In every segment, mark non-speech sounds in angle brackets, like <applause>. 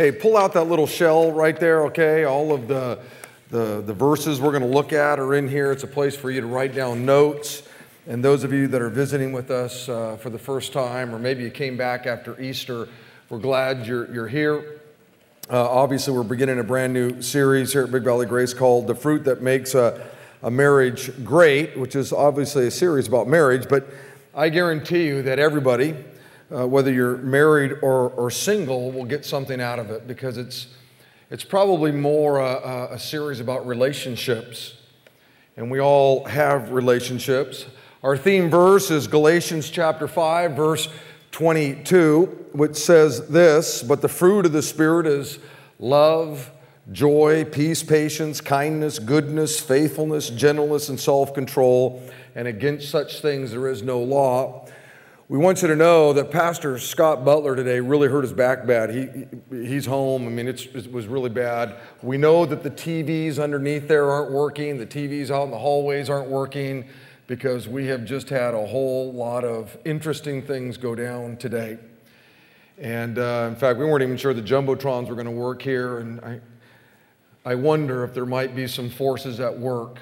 Hey, pull out that little shell right there, okay? All of the, the, the verses we're going to look at are in here. It's a place for you to write down notes. And those of you that are visiting with us uh, for the first time, or maybe you came back after Easter, we're glad you're, you're here. Uh, obviously, we're beginning a brand new series here at Big Valley Grace called The Fruit That Makes a, a Marriage Great, which is obviously a series about marriage. But I guarantee you that everybody, uh, whether you're married or, or single, will get something out of it because it's, it's probably more a, a series about relationships. And we all have relationships. Our theme verse is Galatians chapter 5, verse 22, which says this But the fruit of the Spirit is love, joy, peace, patience, kindness, goodness, faithfulness, gentleness, and self control. And against such things there is no law. We want you to know that Pastor Scott Butler today really hurt his back bad. He, he's home. I mean, it was really bad. We know that the TVs underneath there aren't working, the TVs out in the hallways aren't working because we have just had a whole lot of interesting things go down today. And uh, in fact, we weren't even sure the Jumbotrons were going to work here. And I, I wonder if there might be some forces at work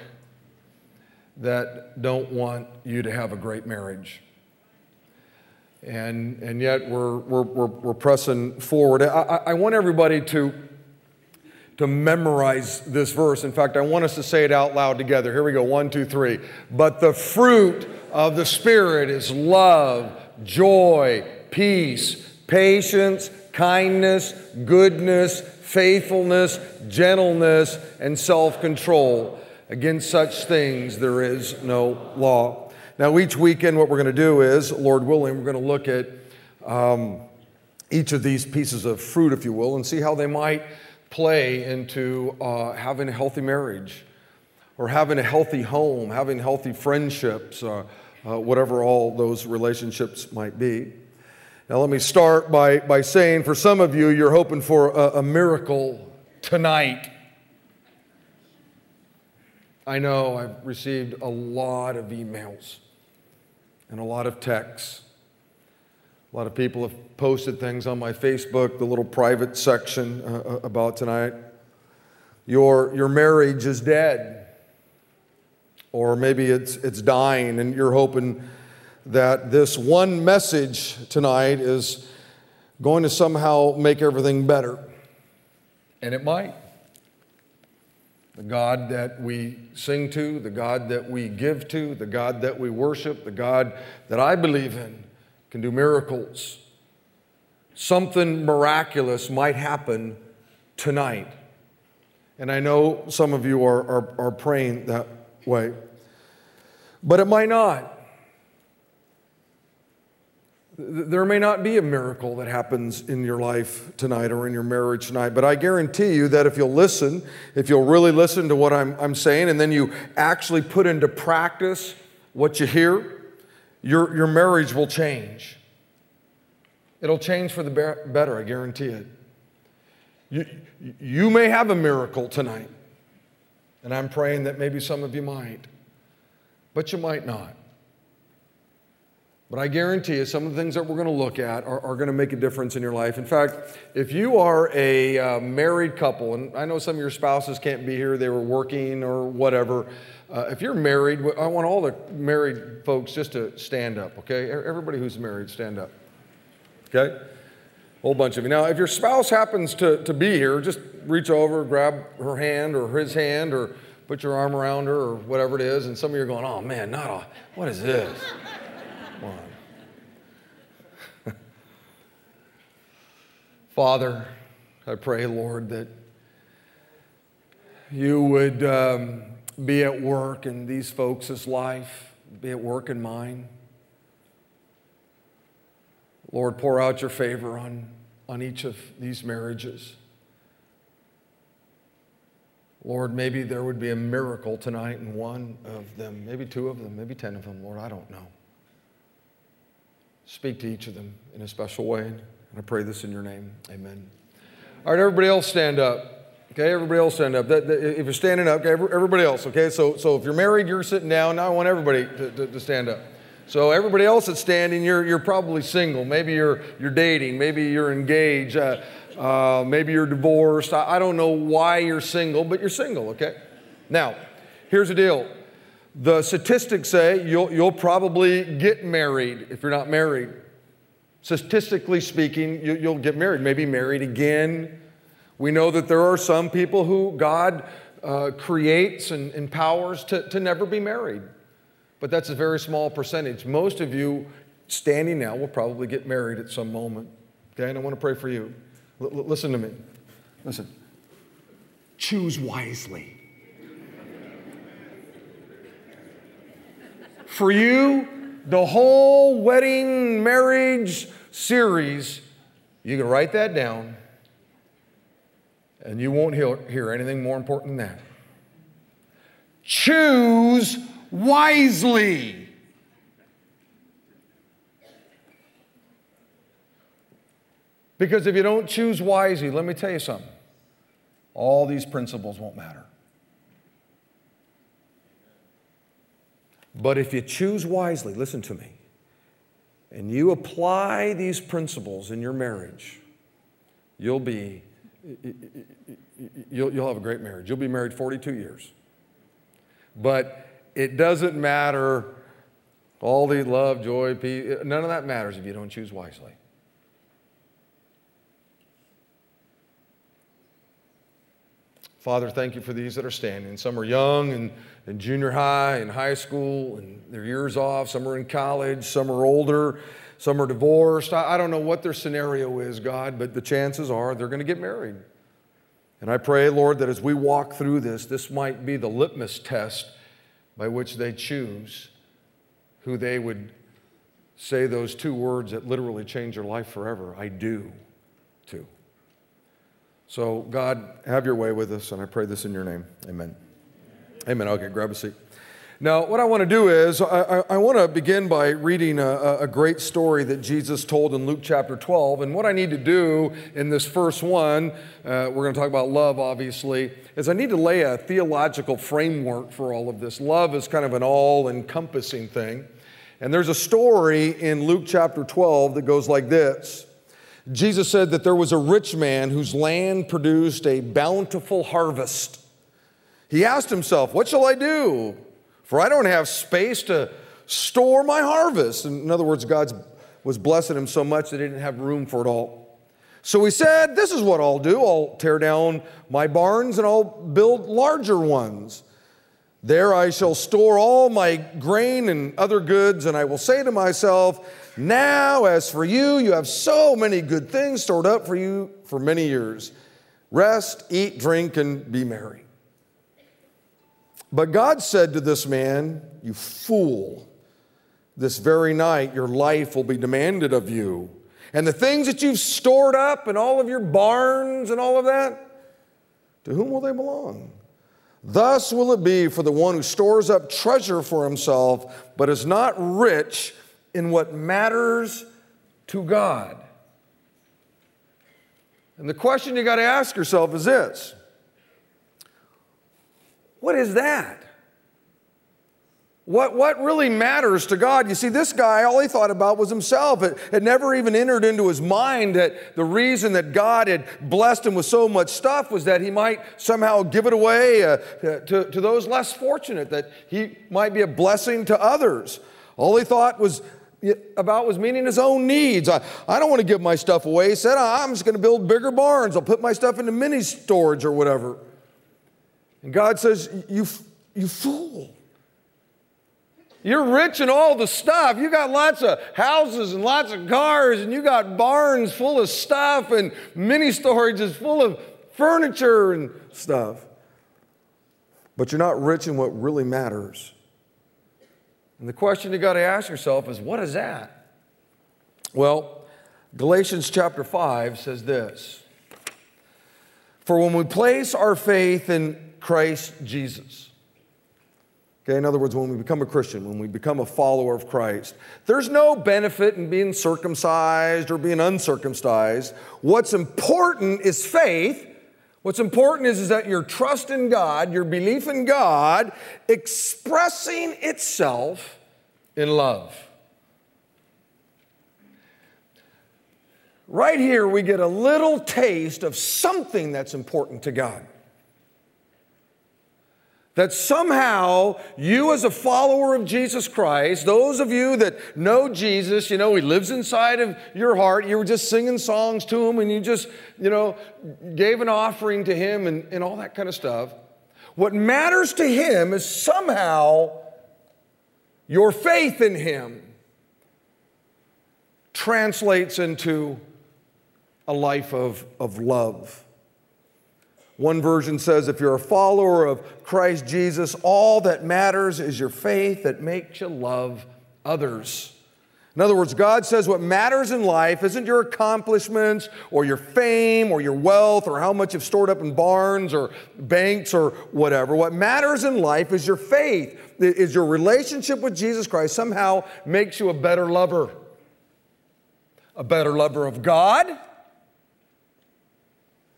that don't want you to have a great marriage. And, and yet we're, we're, we're, we're pressing forward. I, I want everybody to to memorize this verse. In fact, I want us to say it out loud together. Here we go one, two, three. But the fruit of the Spirit is love, joy, peace, patience, kindness, goodness, faithfulness, gentleness, and self control. Against such things there is no law. Now, each weekend, what we're going to do is, Lord willing, we're going to look at um, each of these pieces of fruit, if you will, and see how they might play into uh, having a healthy marriage or having a healthy home, having healthy friendships, uh, uh, whatever all those relationships might be. Now, let me start by, by saying for some of you, you're hoping for a, a miracle tonight. I know I've received a lot of emails and a lot of texts a lot of people have posted things on my Facebook, the little private section uh, uh, about tonight. Your, your marriage is dead, or maybe it's, it's dying, and you're hoping that this one message tonight is going to somehow make everything better. And it might. The God that we sing to, the God that we give to, the God that we worship, the God that I believe in can do miracles. Something miraculous might happen tonight. And I know some of you are, are, are praying that way, but it might not. There may not be a miracle that happens in your life tonight or in your marriage tonight, but I guarantee you that if you'll listen, if you'll really listen to what I'm, I'm saying, and then you actually put into practice what you hear, your, your marriage will change. It'll change for the better, I guarantee it. You, you may have a miracle tonight, and I'm praying that maybe some of you might, but you might not. But I guarantee you, some of the things that we're going to look at are, are going to make a difference in your life. In fact, if you are a uh, married couple, and I know some of your spouses can't be here, they were working or whatever. Uh, if you're married, I want all the married folks just to stand up, okay? Everybody who's married, stand up. Okay? A whole bunch of you. Now, if your spouse happens to, to be here, just reach over, grab her hand or his hand, or put your arm around her, or whatever it is. And some of you are going, oh man, not a, what is this? <laughs> Father, I pray, Lord, that you would. Um, be at work in these folks' life, be at work in mine. Lord, pour out your favor on, on each of these marriages. Lord, maybe there would be a miracle tonight in one of them, maybe two of them, maybe 10 of them. Lord, I don't know. Speak to each of them in a special way. And I pray this in your name. Amen. All right, everybody else stand up. Okay, everybody else stand up. That, that, if you're standing up, okay, everybody else, okay? So, so if you're married, you're sitting down. Now I want everybody to, to, to stand up. So everybody else that's standing, you're, you're probably single. Maybe you're, you're dating. Maybe you're engaged. Uh, uh, maybe you're divorced. I, I don't know why you're single, but you're single, okay? Now, here's the deal. The statistics say you'll, you'll probably get married if you're not married. Statistically speaking, you, you'll get married, maybe married again. We know that there are some people who God uh, creates and empowers to, to never be married. But that's a very small percentage. Most of you standing now will probably get married at some moment. Okay, and I want to pray for you. L- listen to me. Listen. Choose wisely. For you, the whole wedding marriage series, you can write that down and you won't hear, hear anything more important than that. Choose wisely. Because if you don't choose wisely, let me tell you something all these principles won't matter. But if you choose wisely, listen to me, and you apply these principles in your marriage, you'll be you'll, you'll have a great marriage. You'll be married 42 years. But it doesn't matter all the love, joy, peace, none of that matters if you don't choose wisely. Father, thank you for these that are standing. Some are young and in junior high and high school and their years off. Some are in college. Some are older. Some are divorced. I, I don't know what their scenario is, God, but the chances are they're going to get married. And I pray, Lord, that as we walk through this, this might be the litmus test by which they choose who they would say those two words that literally change their life forever I do too. So, God, have your way with us, and I pray this in your name. Amen. Amen. Okay, grab a seat. Now, what I want to do is, I, I want to begin by reading a, a, great story that Jesus told in Luke chapter 12. And what I need to do in this first one, uh, we're going to talk about love, obviously, is I need to lay a theological framework for all of this. Love is kind of an all encompassing thing. And there's a story in Luke chapter 12 that goes like this Jesus said that there was a rich man whose land produced a bountiful harvest. He asked himself, What shall I do? For I don't have space to store my harvest. In other words, God was blessing him so much that he didn't have room for it all. So he said, This is what I'll do I'll tear down my barns and I'll build larger ones. There I shall store all my grain and other goods, and I will say to myself, Now, as for you, you have so many good things stored up for you for many years. Rest, eat, drink, and be merry. But God said to this man, You fool, this very night your life will be demanded of you. And the things that you've stored up and all of your barns and all of that, to whom will they belong? Thus will it be for the one who stores up treasure for himself, but is not rich in what matters to God. And the question you got to ask yourself is this What is that? What, what really matters to God? You see, this guy, all he thought about was himself. It, it never even entered into his mind that the reason that God had blessed him with so much stuff was that he might somehow give it away uh, to, to those less fortunate, that he might be a blessing to others. All he thought was about was meeting his own needs. I, I don't want to give my stuff away. He said, I'm just going to build bigger barns. I'll put my stuff into mini storage or whatever. And God says, You, you fool. You're rich in all the stuff. You got lots of houses and lots of cars, and you got barns full of stuff, and mini storages full of furniture and stuff. But you're not rich in what really matters. And the question you got to ask yourself is what is that? Well, Galatians chapter 5 says this For when we place our faith in Christ Jesus. Okay, in other words, when we become a Christian, when we become a follower of Christ, there's no benefit in being circumcised or being uncircumcised. What's important is faith. What's important is, is that your trust in God, your belief in God, expressing itself in love. Right here, we get a little taste of something that's important to God. That somehow you, as a follower of Jesus Christ, those of you that know Jesus, you know, He lives inside of your heart. You were just singing songs to Him and you just, you know, gave an offering to Him and, and all that kind of stuff. What matters to Him is somehow your faith in Him translates into a life of, of love. One version says if you're a follower of Christ Jesus, all that matters is your faith that makes you love others. In other words, God says what matters in life isn't your accomplishments or your fame or your wealth or how much you've stored up in barns or banks or whatever. What matters in life is your faith, is your relationship with Jesus Christ somehow makes you a better lover. A better lover of God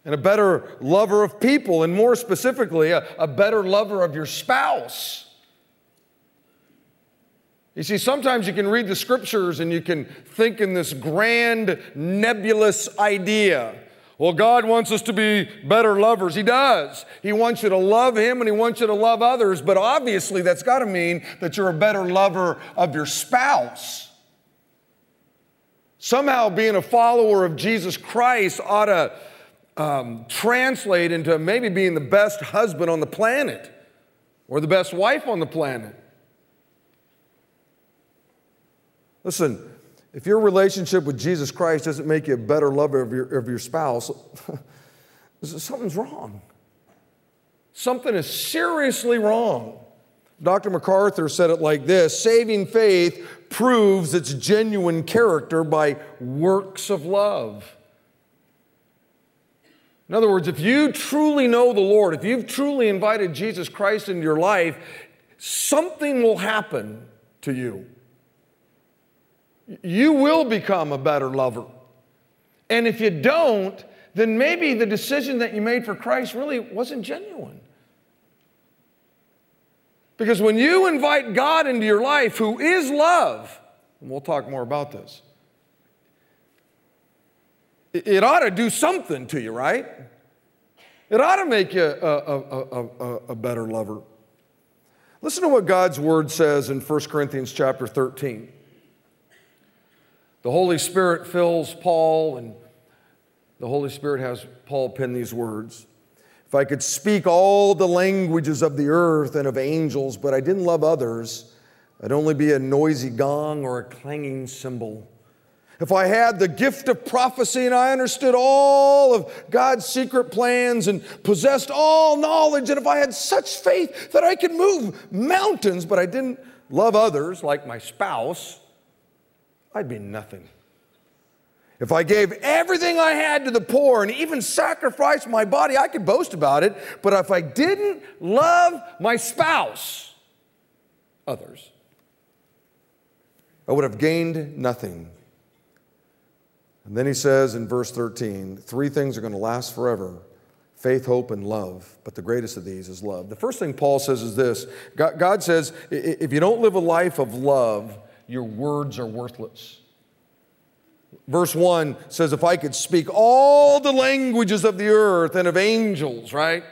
and a better lover of people, and more specifically, a, a better lover of your spouse. You see, sometimes you can read the scriptures and you can think in this grand, nebulous idea. Well, God wants us to be better lovers. He does. He wants you to love Him and He wants you to love others, but obviously that's got to mean that you're a better lover of your spouse. Somehow, being a follower of Jesus Christ ought to um, translate into maybe being the best husband on the planet or the best wife on the planet. Listen, if your relationship with Jesus Christ doesn't make you a better lover of your, of your spouse, <laughs> something's wrong. Something is seriously wrong. Dr. MacArthur said it like this saving faith proves its genuine character by works of love. In other words, if you truly know the Lord, if you've truly invited Jesus Christ into your life, something will happen to you. You will become a better lover. And if you don't, then maybe the decision that you made for Christ really wasn't genuine. Because when you invite God into your life, who is love, and we'll talk more about this, it ought to do something to you, right? It ought to make you a, a, a, a, better lover. Listen to what God's word says in 1 Corinthians chapter 13. The Holy Spirit fills Paul, and the Holy Spirit has Paul pen these words. If I could speak all the languages of the earth and of angels, but I didn't love others, I'd only be a noisy gong or a clanging cymbal if I had the gift of prophecy and I understood all of God's secret plans and possessed all knowledge, and if I had such faith that I could move mountains, but I didn't love others like my spouse, I'd be nothing. If I gave everything I had to the poor and even sacrificed my body, I could boast about it. But if I didn't love my spouse, others, I would have gained nothing. And then he says in verse 13, three things are going to last forever faith, hope, and love. But the greatest of these is love. The first thing Paul says is this God says, if you don't live a life of love, your words are worthless. Verse 1 says, If I could speak all the languages of the earth and of angels, right?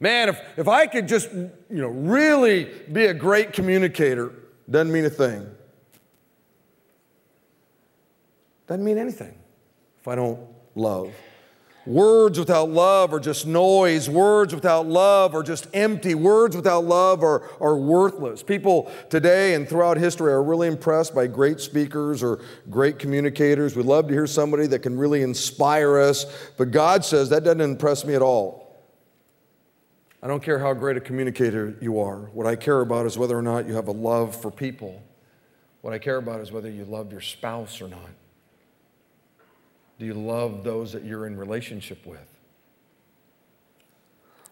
Man, if, if I could just, you know, really be a great communicator, doesn't mean a thing. Doesn't mean anything if I don't love. Words without love are just noise. Words without love are just empty. Words without love are, are worthless. People today and throughout history are really impressed by great speakers or great communicators. We love to hear somebody that can really inspire us, but God says that doesn't impress me at all. I don't care how great a communicator you are. What I care about is whether or not you have a love for people. What I care about is whether you love your spouse or not. Do you love those that you're in relationship with?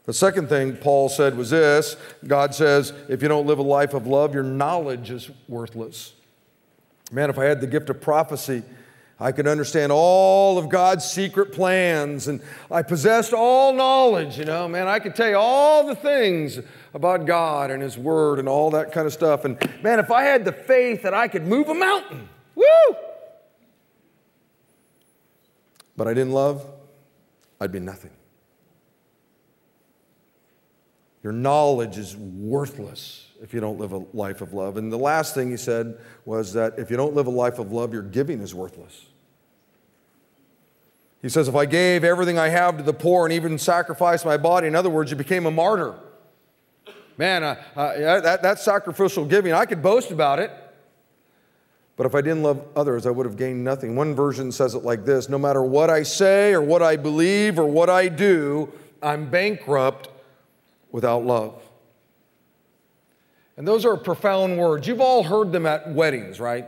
The second thing Paul said was this God says, if you don't live a life of love, your knowledge is worthless. Man, if I had the gift of prophecy, I could understand all of God's secret plans and I possessed all knowledge, you know, man, I could tell you all the things about God and His Word and all that kind of stuff. And man, if I had the faith that I could move a mountain, woo! But I didn't love, I'd be nothing. Your knowledge is worthless if you don't live a life of love. And the last thing he said was that if you don't live a life of love, your giving is worthless. He says, if I gave everything I have to the poor and even sacrificed my body, in other words, you became a martyr. Man, uh, uh, that, that sacrificial giving, I could boast about it. But if I didn't love others, I would have gained nothing. One version says it like this No matter what I say or what I believe or what I do, I'm bankrupt without love. And those are profound words. You've all heard them at weddings, right?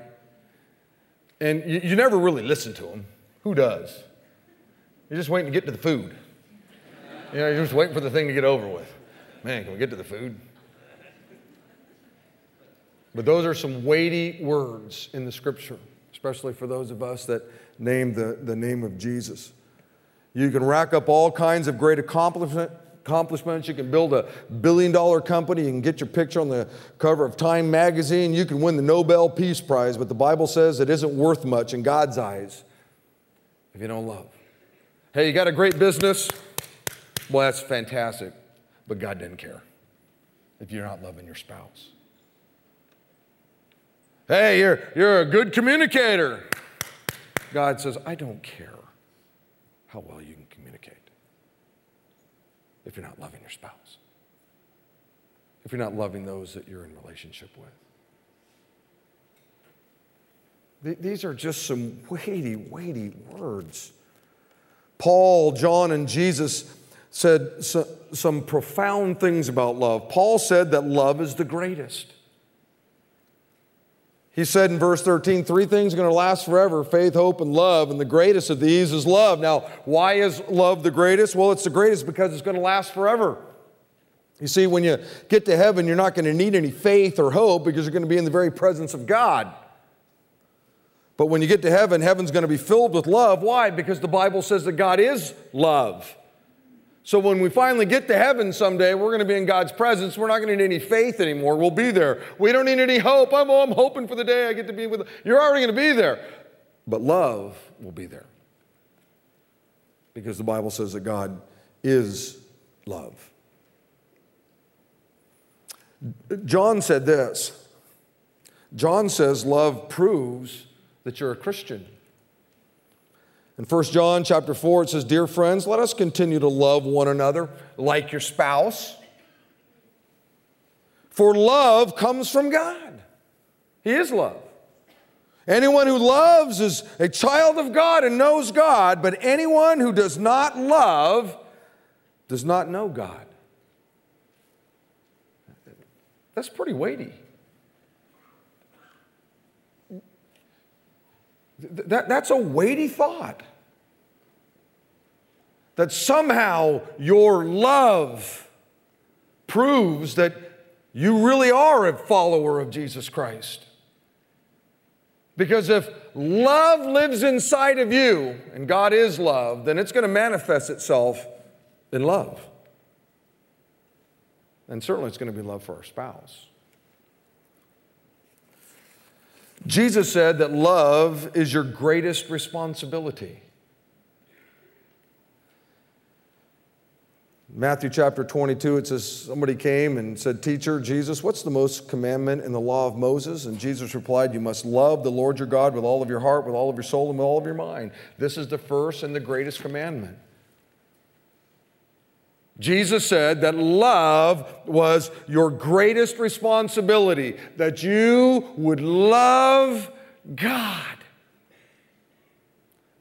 And you, you never really listen to them. Who does? You're just waiting to get to the food. You know, you're just waiting for the thing to get over with. Man, can we get to the food? But those are some weighty words in the scripture, especially for those of us that name the, the name of Jesus. You can rack up all kinds of great accomplishment, accomplishments. You can build a billion dollar company. You can get your picture on the cover of Time magazine. You can win the Nobel Peace Prize, but the Bible says it isn't worth much in God's eyes if you don't love. Hey, you got a great business? Well, that's fantastic, but God didn't care if you're not loving your spouse. Hey, you're, you're a good communicator. God says, I don't care how well you can communicate if you're not loving your spouse, if you're not loving those that you're in relationship with. These are just some weighty, weighty words. Paul, John, and Jesus said some profound things about love. Paul said that love is the greatest. He said in verse 13, three things are going to last forever faith, hope, and love. And the greatest of these is love. Now, why is love the greatest? Well, it's the greatest because it's going to last forever. You see, when you get to heaven, you're not going to need any faith or hope because you're going to be in the very presence of God. But when you get to heaven, heaven's going to be filled with love. Why? Because the Bible says that God is love. So when we finally get to heaven someday, we're going to be in God's presence. We're not going to need any faith anymore. We'll be there. We don't need any hope. I'm, oh, I'm hoping for the day I get to be with. You're already going to be there. But love will be there. Because the Bible says that God is love. John said this John says love proves that you're a Christian. In 1 John chapter 4, it says, Dear friends, let us continue to love one another like your spouse. For love comes from God. He is love. Anyone who loves is a child of God and knows God, but anyone who does not love does not know God. That's pretty weighty. That, that's a weighty thought. That somehow your love proves that you really are a follower of Jesus Christ. Because if love lives inside of you, and God is love, then it's going to manifest itself in love. And certainly it's going to be love for our spouse. Jesus said that love is your greatest responsibility. Matthew chapter 22, it says, Somebody came and said, Teacher, Jesus, what's the most commandment in the law of Moses? And Jesus replied, You must love the Lord your God with all of your heart, with all of your soul, and with all of your mind. This is the first and the greatest commandment. Jesus said that love was your greatest responsibility, that you would love God.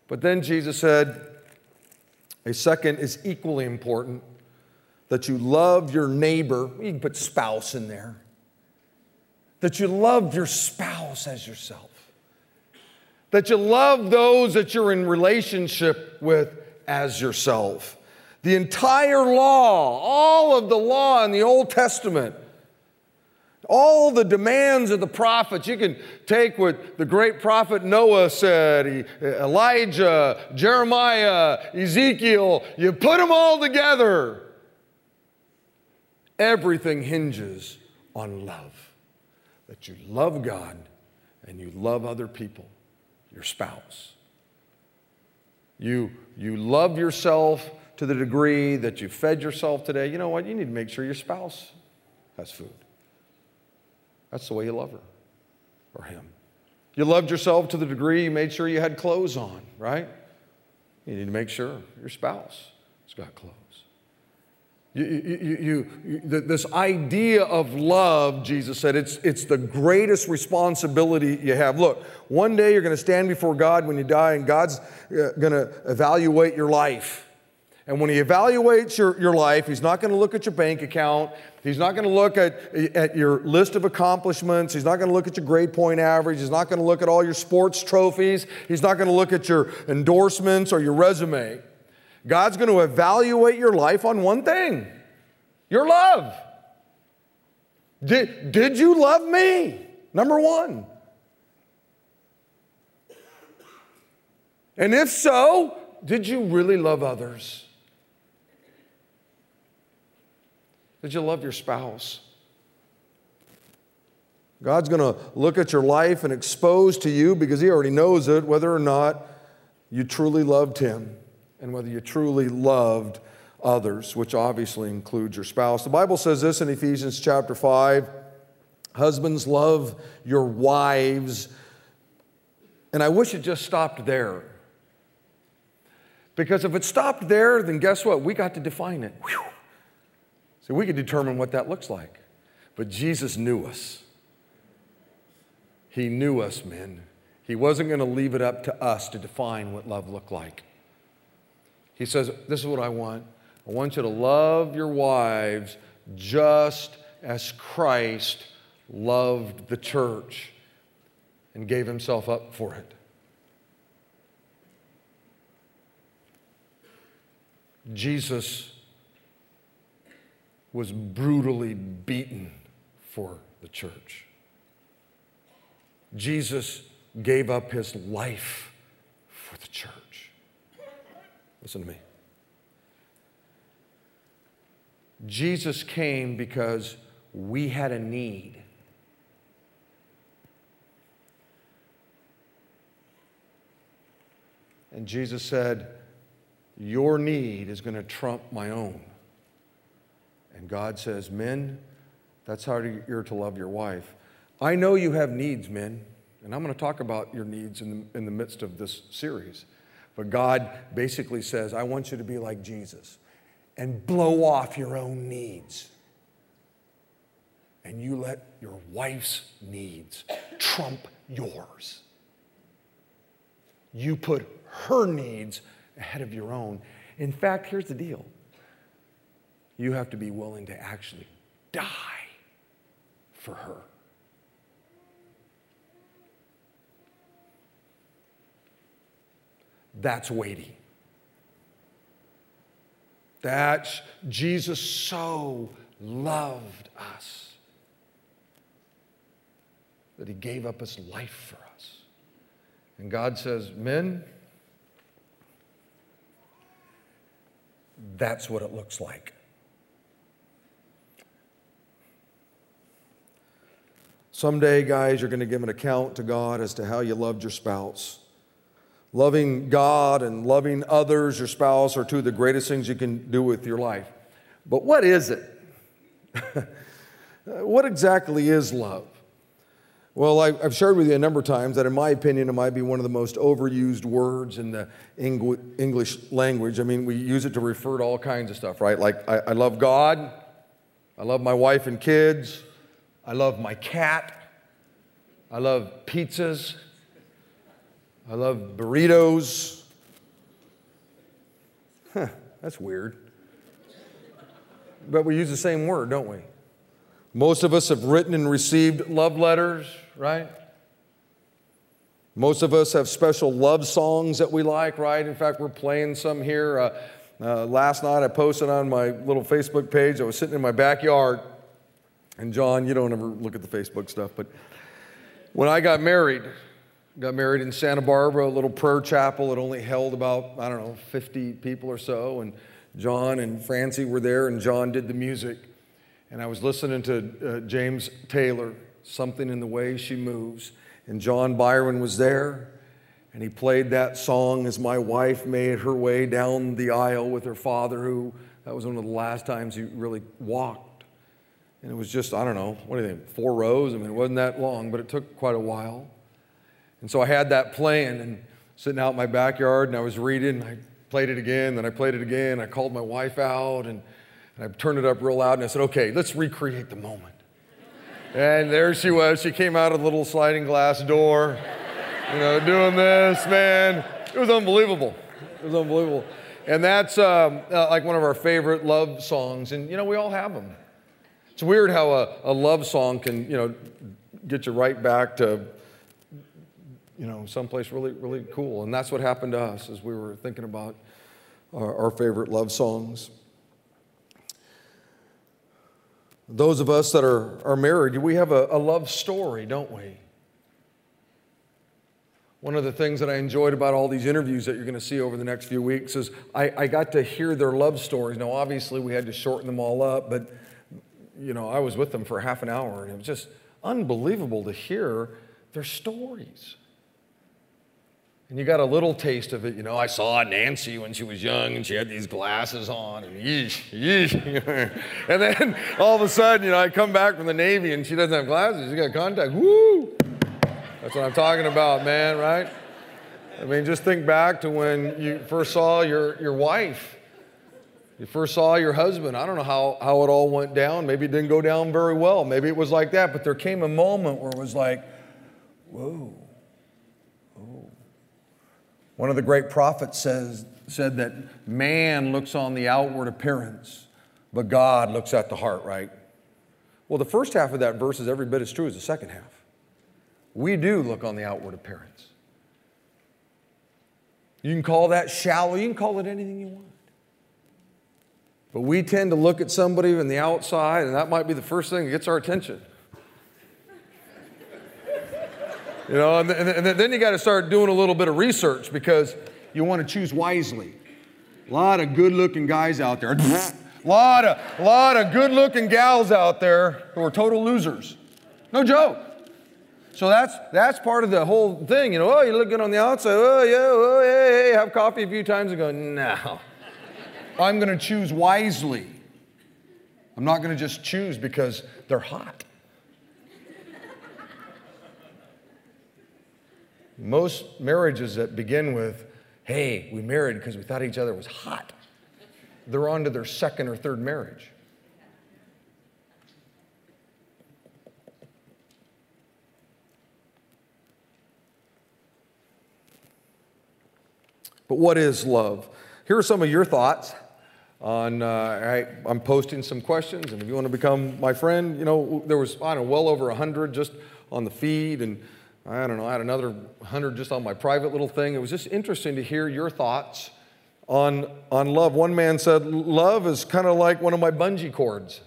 But then Jesus said, a second is equally important that you love your neighbor. You can put spouse in there. That you love your spouse as yourself. That you love those that you're in relationship with as yourself. The entire law, all of the law in the Old Testament, all the demands of the prophets, you can take what the great prophet Noah said, Elijah, Jeremiah, Ezekiel, you put them all together. Everything hinges on love. That you love God and you love other people, your spouse. You, you love yourself to the degree that you fed yourself today. You know what? You need to make sure your spouse has food. That's the way you love her or him. You loved yourself to the degree you made sure you had clothes on, right? You need to make sure your spouse has got clothes. You, you, you, you, this idea of love, Jesus said, it's, it's the greatest responsibility you have. Look, one day you're going to stand before God when you die, and God's uh, going to evaluate your life. And when he evaluates your, your life, he's not going to look at your bank account. He's not going to look at, at your list of accomplishments. He's not going to look at your grade point average. He's not going to look at all your sports trophies. He's not going to look at your endorsements or your resume. God's going to evaluate your life on one thing your love. Did, did you love me? Number one. And if so, did you really love others? Did you love your spouse? God's going to look at your life and expose to you, because He already knows it, whether or not you truly loved Him and whether you truly loved others, which obviously includes your spouse. The Bible says this in Ephesians chapter 5 Husbands, love your wives. And I wish it just stopped there. Because if it stopped there, then guess what? We got to define it. Whew. So we could determine what that looks like. But Jesus knew us. He knew us, men. He wasn't going to leave it up to us to define what love looked like. He says, This is what I want. I want you to love your wives just as Christ loved the church and gave himself up for it. Jesus was brutally beaten for the church. Jesus gave up his life for the church. Listen to me. Jesus came because we had a need. And Jesus said, Your need is going to trump my own. God says, Men, that's how you're to love your wife. I know you have needs, men, and I'm going to talk about your needs in the, in the midst of this series. But God basically says, I want you to be like Jesus and blow off your own needs. And you let your wife's needs trump yours. You put her needs ahead of your own. In fact, here's the deal you have to be willing to actually die for her. That's weighty. That Jesus so loved us that he gave up his life for us. And God says, Men, that's what it looks like. Someday, guys, you're going to give an account to God as to how you loved your spouse. Loving God and loving others, your spouse, are two of the greatest things you can do with your life. But what is it? <laughs> what exactly is love? Well, I've shared with you a number of times that, in my opinion, it might be one of the most overused words in the English language. I mean, we use it to refer to all kinds of stuff, right? Like, I, love God, I love my wife and kids, I love my cat, I love pizzas, I love burritos. Huh, that's weird. But we use the same word, don't we? Most of us have written and received love letters, right? Most of us have special love songs that we like, right? In fact, we're playing some here. Uh, uh, last night I posted on my little Facebook page. I was sitting in my backyard. And John, you don't ever look at the Facebook stuff, but when I got married, Got married in Santa Barbara, a little prayer chapel. It only held about, I don't know, 50 people or so. And John and Francie were there, and John did the music. And I was listening to uh, James Taylor, Something in the Way She Moves. And John Byron was there. And he played that song as my wife made her way down the aisle with her father, who that was one of the last times he really walked. And it was just, I don't know, what do you think, four rows? I mean, it wasn't that long, but it took quite a while. And so I had that playing and sitting out in my backyard, and I was reading, and I played it again, then I played it again. I called my wife out, and, and I turned it up real loud, and I said, okay, let's recreate the moment. and there she was. She came out of the little sliding glass door you know, doing this, man. It was unbelievable. It was unbelievable. And that's um, uh, like one of our favorite love songs. And, you know, we all have them. It's weird how a, a love song can, you know, get you right back to, you know, someplace really, really cool. And that's what happened to us as we were thinking about our, our favorite love songs. Those of us that are, are married, we have a, a love story, don't we? One of the things that I enjoyed about all these interviews that you're going to see over the next few weeks is I, I got to hear their love stories. Now, obviously, we had to shorten them all up, but you know, I was with them for half an hour, and it was just unbelievable to hear their stories. And you got a little taste of it. You know, I saw Nancy when she was young and she had these glasses on and yeesh, yeesh. <laughs> and then all of a sudden, you know, I come back from the Navy and she doesn't have glasses. She got contact. Woo! That's what I'm talking about, man, right? I mean, just think back to when you first saw your, your wife. You first saw your husband. I don't know how, how it all went down. Maybe it didn't go down very well. Maybe it was like that. But there came a moment where it was like, whoa, whoa. One of the great prophets says, said that man looks on the outward appearance, but God looks at the heart, right? Well, the first half of that verse is every bit as true as the second half. We do look on the outward appearance. You can call that shallow, you can call it anything you want. But we tend to look at somebody on the outside, and that might be the first thing that gets our attention. <laughs> you know, and, and then you got to start doing a little bit of research because you want to choose wisely. A lot of good looking guys out there. a <laughs> lot of, lot of good looking gals out there who are total losers. No joke. So that's, that's part of the whole thing. You know, oh, you look good on the outside. Oh, yeah, oh, hey, hey, have coffee a few times and go, no. I'm going to choose wisely. I'm not going to just choose because they're hot. Most marriages that begin with, hey, we married because we thought each other was hot, they're on to their second or third marriage. But what is love? Here are some of your thoughts on, uh, I, am posting some questions, and if you want to become my friend, you know, there was, I don't know, well over 100 just on the feed, and I don't know, I had another 100 just on my private little thing. It was just interesting to hear your thoughts on, on love. One man said, Love is kind of like one of my bungee cords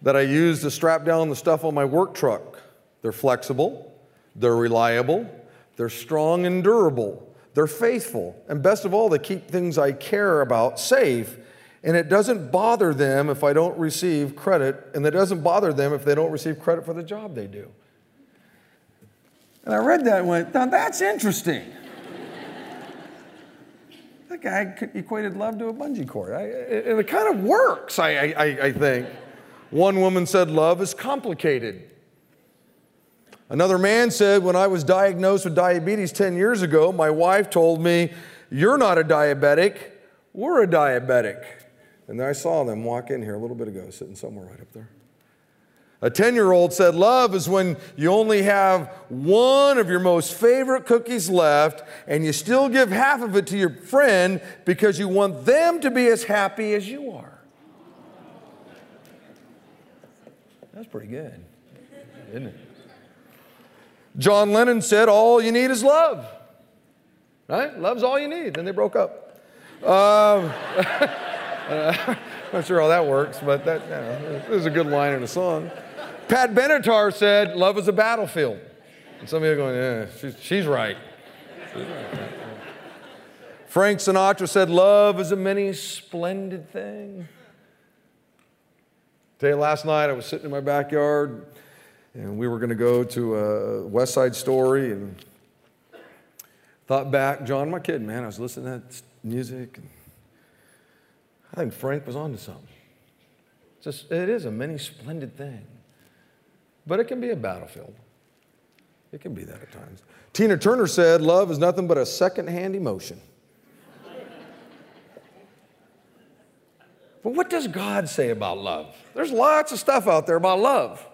that I use to strap down the stuff on my work truck. They're flexible, they're reliable, they're strong and durable. They're faithful. And best of all, they keep things I care about safe. And it doesn't bother them if I don't receive credit, and it doesn't bother them if they don't receive credit for the job they do. And I read that and went, now that's interesting. <laughs> that guy equated love to a bungee cord. I, and it kind of works, I, I, I think. One woman said, Love is complicated. Another man said, When I was diagnosed with diabetes 10 years ago, my wife told me, You're not a diabetic, we're a diabetic. And I saw them walk in here a little bit ago, sitting somewhere right up there. A 10 year old said, Love is when you only have one of your most favorite cookies left, and you still give half of it to your friend because you want them to be as happy as you are. That's pretty good, isn't it? John Lennon said, All you need is love. Right? Love's all you need. Then they broke up. Um, <laughs> uh, not sure how that works, but that you know, a good line in a song. Pat Benatar said, Love is a battlefield. And some of you are going, Yeah, she's, right. She's right. Frank Sinatra said, Love is a many splendid thing. You, last night I was sitting in my backyard and we were going to go to West Side Story and thought back, John, my kid, man, I was listening to that music. And I think Frank was onto something. Just, it is a many splendid thing, but it can be a battlefield. It can be that at times. Tina Turner said, Love is nothing but a second-hand emotion. but what does God say about love? There's lots of stuff out there about love.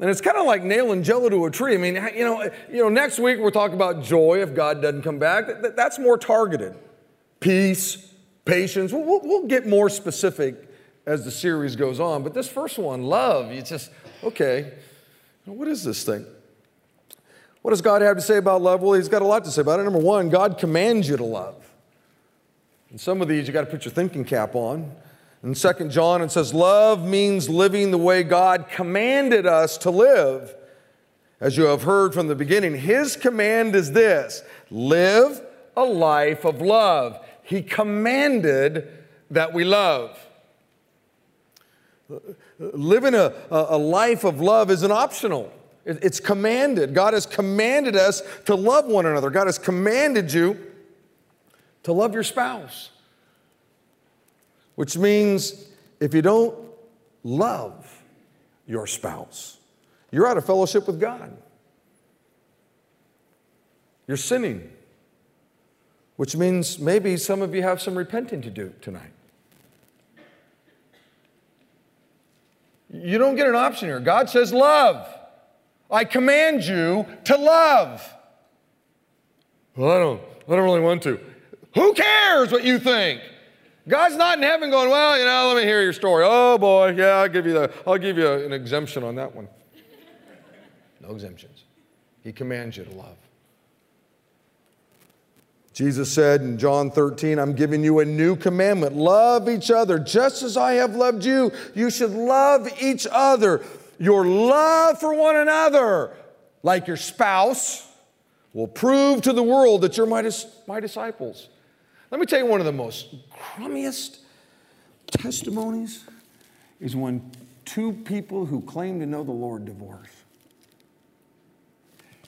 And it's kind of like nailing jello to a tree. I mean, you know, you know, next week we're talking about joy if God doesn't come back. That's more targeted. Peace, patience. We'll, we'll get more specific as the series goes on. But this first one, love, you just, okay, what is this thing? What does God have to say about love? Well, He's got a lot to say about it. Number one, God commands you to love. And some of these you got to put your thinking cap on. In 2 John, it says, Love means living the way God commanded us to live. As you have heard from the beginning, His command is this live a life of love. He commanded that we love. Living a, a life of love isn't optional. It's commanded. God has commanded us to love one another. God has commanded you to love your spouse which means if you don't love your spouse, you're out of fellowship with God. You're sinning, which means maybe some of you have some repenting to do tonight. You don't get an option here. God says, Love. I command you to love. Well, I don't, I don't really want to. Who cares what you think? God's not in heaven going, well, you know, let me hear your story. Oh boy, yeah, I'll give you the, I'll give you an exemption on that one. No exemptions. He commands you to love. Jesus said in John 13, I'm giving you a new commandment. Love each other. Just as I have loved you, you should love each other. Your love for one another, like your spouse, will prove to the world that you're my, dis- my disciples. Let me tell you one of the most crummiest testimonies is when two people who claim to know the Lord divorce.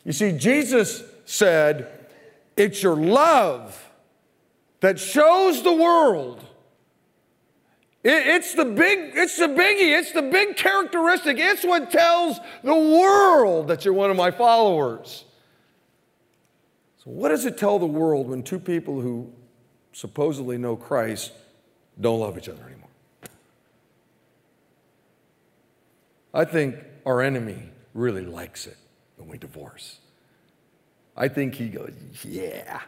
You see, Jesus said, It's your love that shows the world. it's the big, it's the biggie, it's the big characteristic. It's what tells the world that you're one of my followers. So, what does it tell the world when two people who supposedly know Christ don't love each other anymore. I think our enemy really likes it when we divorce. I think he goes, yeah,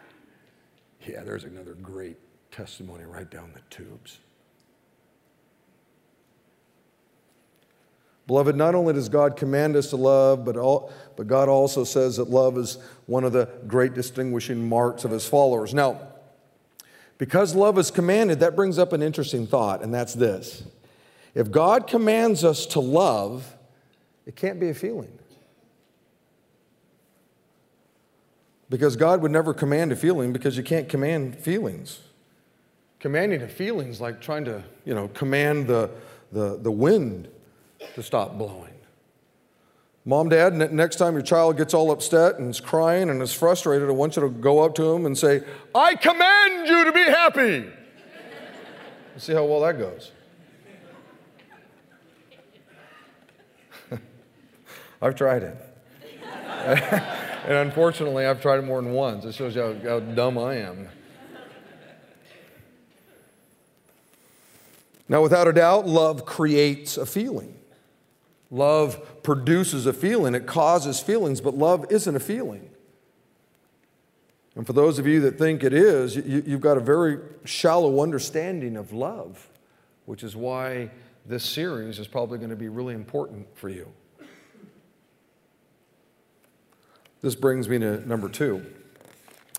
yeah, there's another great testimony right down the tubes. Beloved, not only does God command us to love, but, all, but God also says that love is one of the great distinguishing marks of his followers. Now, because love is commanded, that brings up an interesting thought, and that's this. If God commands us to love, it can't be a feeling. Because God would never command a feeling because you can't command feelings. Commanding a feeling is like trying to, you know, command the, the, the wind to stop blowing. Mom, dad, next time your child gets all upset and is crying and is frustrated, I want you to go up to him and say, I command you to be happy. see how well that goes. <laughs> I've tried it. <laughs> and unfortunately, I've tried it more than once. It shows you how, how dumb I am. Now, without a doubt, love creates a feeling. Love produces a feeling, it causes feelings, but love isn't a feeling. And for those of you that think it is, you, have got a very shallow understanding of love, which is why this series is probably going to be really important for you. This brings me to number two.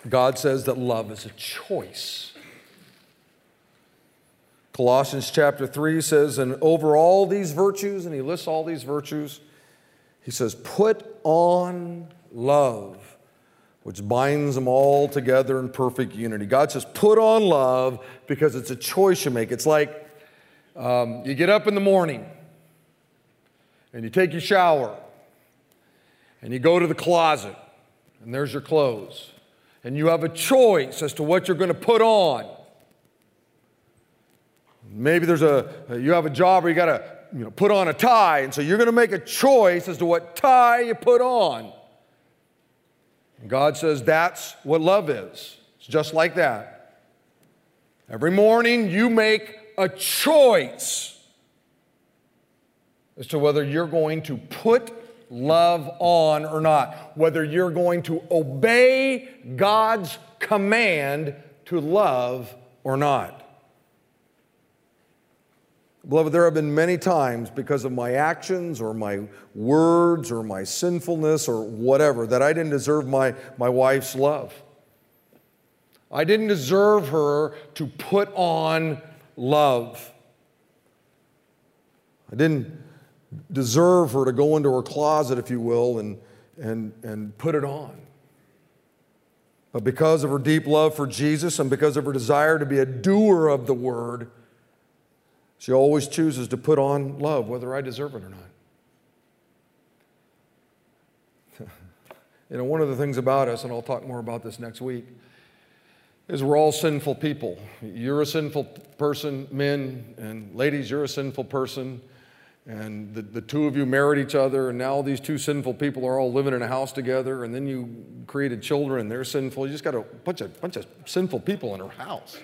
God says that love is a choice. Colossians chapter 3 says, and over all these virtues, and he lists all these virtues, he says, put on love, which binds them all together in perfect unity. God says, put on love because it's a choice you make. It's like um, you get up in the morning and you take your shower and you go to the closet and there's your clothes and you have a choice as to what you're going to put on. Maybe there's a you have a job where you got to you know, put on a tie, and so you're going to make a choice as to what tie you put on. God says that's what love is. It's just like that. Every morning you make a choice as to whether you're going to put love on or not, whether you're going to obey God's command to love or not. Beloved, there have been many times because of my actions or my words or my sinfulness or whatever that I didn't deserve my, my wife's love. I didn't deserve her to put on love. I didn't deserve her to go into her closet, if you will, and, and, and put it on. But because of her deep love for Jesus and because of her desire to be a doer of the word, she always chooses to put on love, whether I deserve it or not. <laughs> you know, one of the things about us, and I'll talk more about this next week, is we're all sinful people. You're a sinful person, men, and ladies, you're a sinful person. And the, the two of you married each other, and now these two sinful people are all living in a house together, and then you created children, and they're sinful. You just got a bunch of, bunch of sinful people in a house.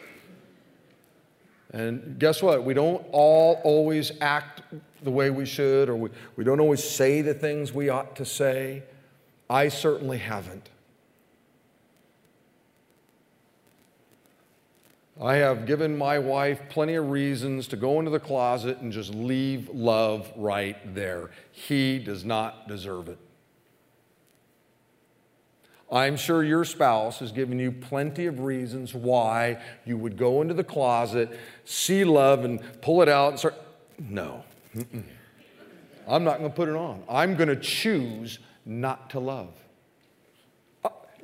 And guess what? We don't all always act the way we should, or we, we don't always say the things we ought to say. I certainly haven't. I have given my wife plenty of reasons to go into the closet and just leave love right there. He does not deserve it. I'm sure your spouse has given you plenty of reasons why you would go into the closet, see love, and pull it out and start. No. Mm-mm. I'm not going to put it on. I'm going to choose not to love. Uh, <laughs>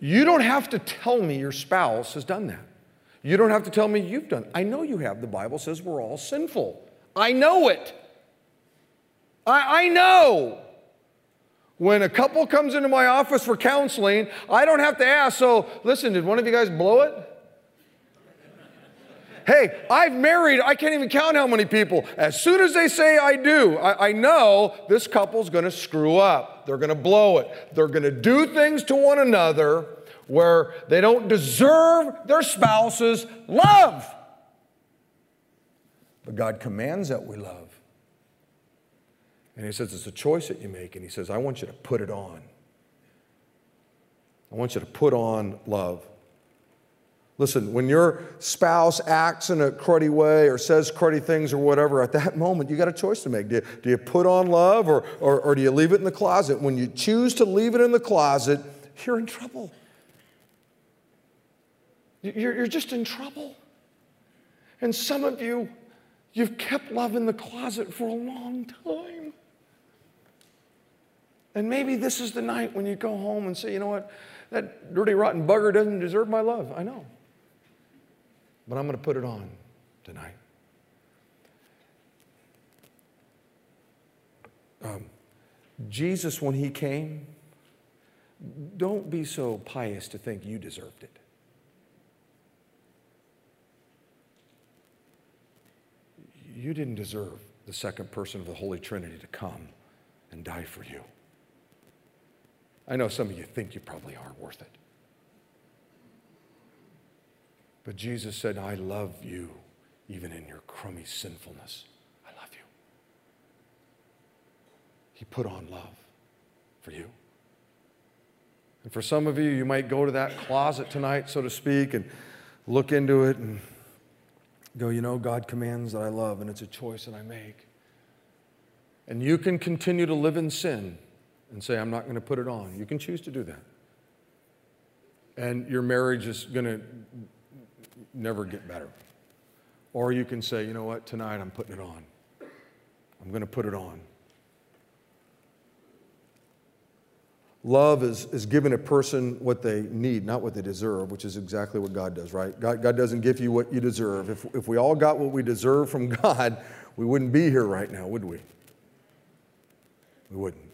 you, don't have to tell me your spouse has done that. You don't have to tell me you've done. I know you have. The Bible says we're all sinful. I know it. I, I know. When a couple comes into my office for counseling, I don't have to ask, so listen, did one of you guys blow it? Hey, I've married, I can't even count how many people. As soon as they say I do, I, I know this couple's gonna screw up. They're gonna blow it. They're gonna do things to one another where they don't deserve their spouse's love. But God commands that we love. And he says, It's a choice that you make. And he says, I want you to put it on. I want you to put on love. Listen, when your spouse acts in a cruddy way or says cruddy things or whatever, at that moment, you got a choice to make. Do you, do you put on love or, or, or do you leave it in the closet? When you choose to leave it in the closet, you're in trouble. You're, you're just in trouble. And some of you, you've kept love in the closet for a long time. And maybe this is the night when you go home and say, you know what, that dirty, rotten bugger doesn't deserve my love. I know. But I'm going to put it on tonight. Um, Jesus, when he came, don't be so pious to think you deserved it. You didn't deserve the second person of the Holy Trinity to come and die for you. I know some of you think you probably aren't worth it. But Jesus said, I love you even in your crummy sinfulness. I love you. He put on love for you. And for some of you, you might go to that closet tonight, so to speak, and look into it and go, you know, God commands that I love, and it's a choice that I make. And you can continue to live in sin and say, I'm not going to put it on. You can choose to do that. And your marriage is going to never get better. Or you can say, you know what, tonight I'm putting it on. I'm going to put it on. Love is, is giving a person what they need, not what they deserve, which is exactly what God does, right? God, God doesn't give you what you deserve. If, if we all got what we deserve from <laughs> God, we wouldn't be here right now, would we? We wouldn't.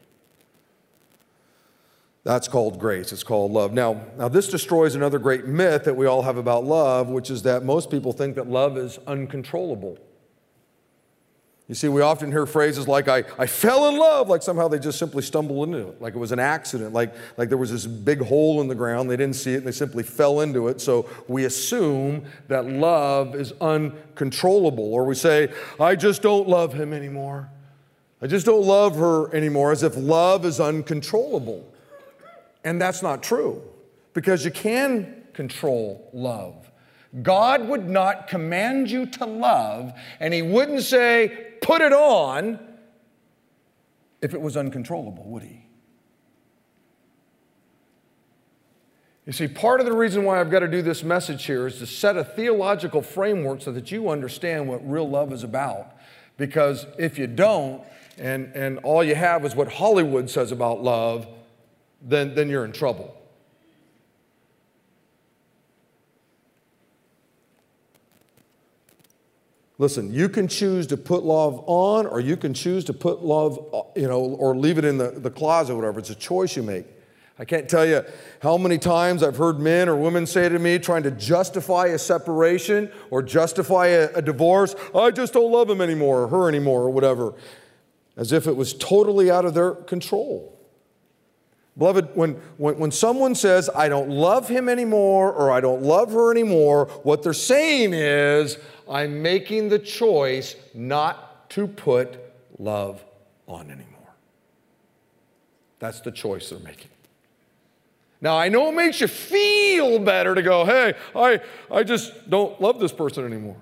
That's called grace. It's called love. Now, now this destroys another great myth that we all have about love, which is that most people think that love is uncontrollable. You see, we often hear phrases like, I, I fell in love, like somehow they just simply stumbled into it, like it was an accident, like, like there was this big hole in the ground, they didn't see it, and they simply fell into it. So we assume that love is uncontrollable. Or we say, I just don't love him anymore. I just don't love her anymore, as if love is uncontrollable. And that's not true, because you can control love. God would not command you to love, and He wouldn't say, put it on, if it was uncontrollable, would He? You see, part of the reason why I've got to do this message here is to set a theological framework so that you understand what real love is about. Because if you don't, and, and all you have is what Hollywood says about love, then, then you're in trouble. Listen, you can choose to put love on or you can choose to put love, uh, you know, or leave it in the, the closet whatever. It's a choice you make. I can't tell you how many times I've heard men or women say to me, trying to justify a separation or justify a, a divorce, I just don't love him anymore or her anymore or whatever, as if it was totally out of their control. Beloved, when, when, when someone says, I don't love him anymore or I don't love her anymore, what they're saying is, I'm making the choice not to put love on anymore. That's the choice they're making. Now, I know it makes you feel better to go, hey, I, I just don't love this person anymore.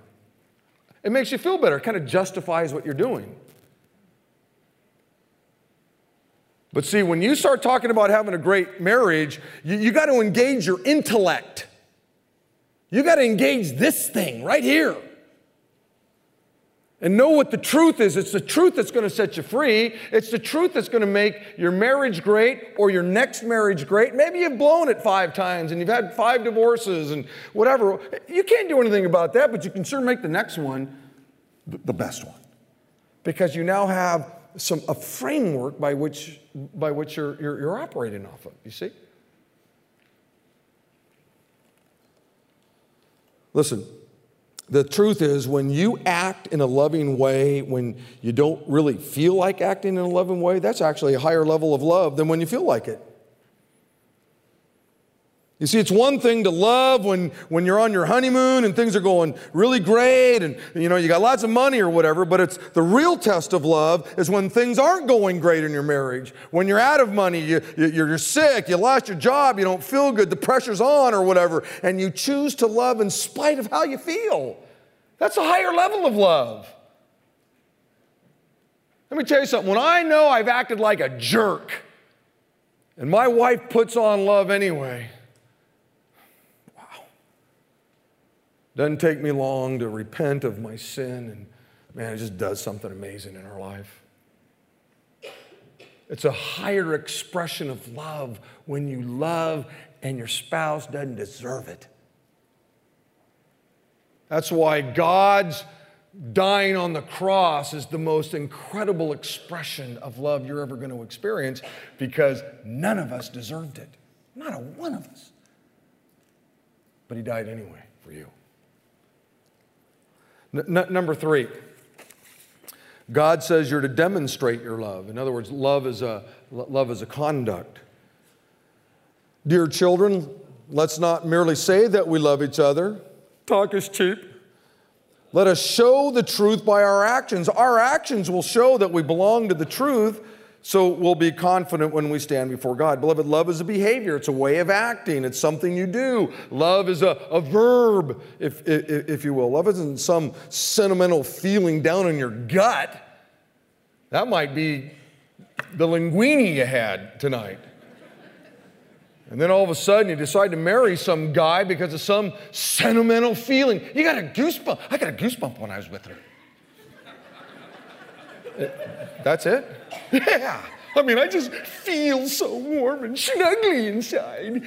It makes you feel better. It kind of justifies what you're doing. But see, when you start talking about having a great marriage, you, you got to engage your intellect. You got to engage this thing right here. And know what the truth is. It's the truth that's going to set you free. It's the truth that's going to make your marriage great or your next marriage great. Maybe you've blown it five times and you've had five divorces and whatever. You can't do anything about that, but you can sure make the next one the best one. Because you now have some, a framework by which, by which you're, you're, you're operating off of, you see? Listen, the truth is, when you act in a loving way, when you don't really feel like acting in a loving way, that's actually a higher level of love than when you feel like it. You see, it's one thing to love when, when you're on your honeymoon and things are going really great and you know you got lots of money or whatever, but it's the real test of love is when things aren't going great in your marriage. When you're out of money, you, you're sick, you lost your job, you don't feel good, the pressure's on or whatever, and you choose to love in spite of how you feel. That's a higher level of love. Let me tell you something. When I know I've acted like a jerk and my wife puts on love anyway, Doesn't take me long to repent of my sin, and man, it just does something amazing in our life. It's a higher expression of love when you love and your spouse doesn't deserve it. That's why God's dying on the cross is the most incredible expression of love you're ever going to experience because none of us deserved it. Not a one of us. But He died anyway for you. N- number three, God says you're to demonstrate your love. In other words, love is a, love is a conduct. Dear children, let's not merely say that we love each other. Talk is cheap. Let us show the truth by our actions. Our actions will show that we belong to the truth so we'll be confident when we stand before God. Beloved, love is a behavior, it's a way of acting, it's something you do. Love is a, a verb, if, if, if you will. Love isn't some sentimental feeling down in your gut. That might be the linguine you had tonight. And then all of a sudden you decide to marry some guy because of some sentimental feeling. You got a goosebump. I got a goosebump when I was with her. That's it? Yeah. I mean, I just feel so warm and snuggly inside.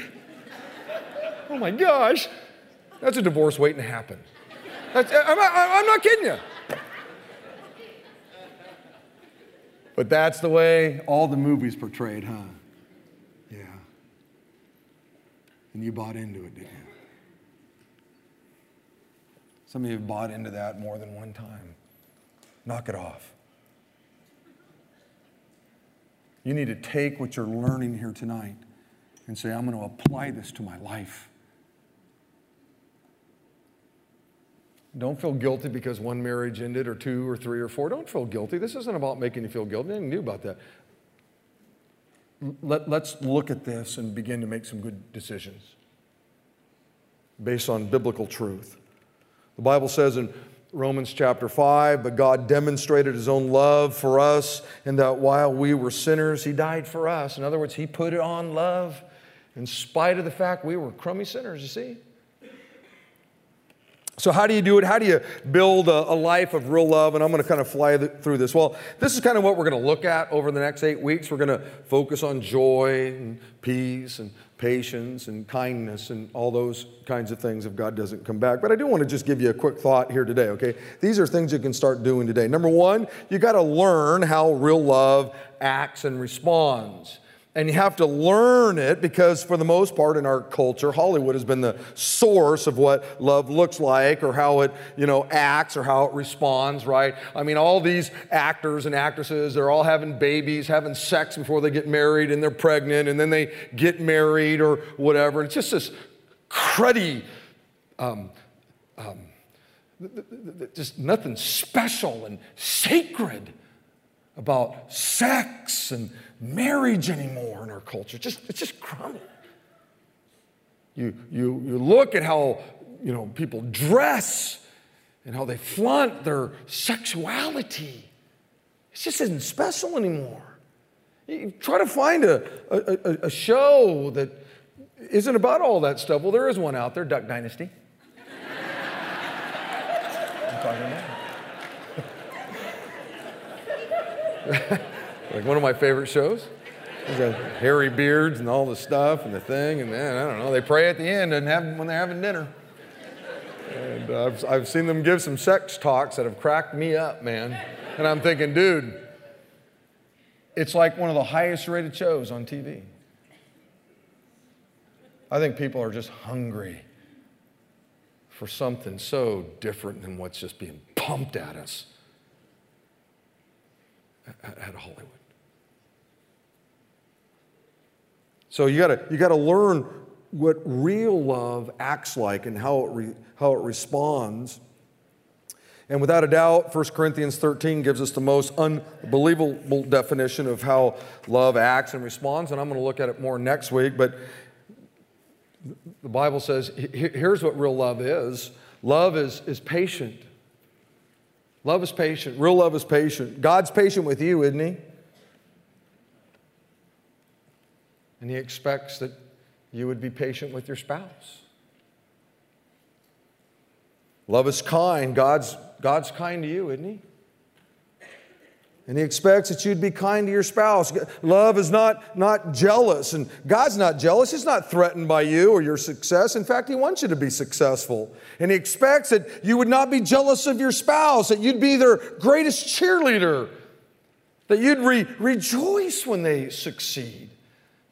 Oh my gosh. That's a divorce waiting to happen. That's, I'm, not, I'm not kidding you. but that's the way all the movies portrayed, huh? Yeah. And you bought into it, didn't you? Some of you have bought into that more than one time. Knock it off. You need to take what you're learning here tonight and say, I'm going to apply this to my life. Don't feel guilty because one marriage ended, or two, or three, or four. Don't feel guilty. This isn't about making you feel guilty. Nothing new about that. Let, let's look at this and begin to make some good decisions based on biblical truth. The Bible says in Romans chapter 5, but God demonstrated his own love for us in that while we were sinners, he died for us. In other words, he put it on love in spite of the fact we were crummy sinners, you see? So, how do you do it? How do you build a, a life of real love? And I'm going to kind of fly th- through this. Well, this is kind of what we're going to look at over the next eight weeks. We're going to focus on joy and peace and patience and kindness and all those kinds of things if God doesn't come back. But I do want to just give you a quick thought here today, okay? These are things you can start doing today. Number one, you got to learn how real love acts and responds. And you have to learn it because, for the most part, in our culture, Hollywood has been the source of what love looks like or how it, you know, acts or how it responds, right? I mean, all these actors and actresses, they're all having babies, having sex before they get married, and they're pregnant, and then they get married or whatever. It's just this cruddy, um, um, just nothing special and sacred about sex and marriage anymore in our culture. Just, it's just crummy. You, you, you look at how you know, people dress and how they flaunt their sexuality. It just isn't special anymore. You try to find a, a, a show that isn't about all that stuff. Well, there is one out there, Duck Dynasty. <laughs> I'm talking about. <laughs> like one of my favorite shows. got hairy beards and all the stuff and the thing, and then I don't know. They pray at the end and have when they're having dinner. And uh, I've, I've seen them give some sex talks that have cracked me up, man. And I'm thinking, dude, it's like one of the highest rated shows on TV. I think people are just hungry for something so different than what's just being pumped at us at Hollywood. So you gotta, you gotta learn what real love acts like and how it, re, how it responds. And without a doubt, 1 Corinthians 13 gives us the most unbelievable definition of how love acts and responds. And I'm going to look at it more next week. But the Bible says here's what real love is love is, is patient, Love is patient. Real love is patient. God's patient with you, isn't He? And He expects that you would be patient with your spouse. Love is kind. God's, God's kind to you, isn't He? And he expects that you'd be kind to your spouse. Love is not, not jealous, and God's not jealous. He's not threatened by you or your success. In fact, He wants you to be successful. And He expects that you would not be jealous of your spouse, that you'd be their greatest cheerleader, that you'd re- rejoice when they succeed.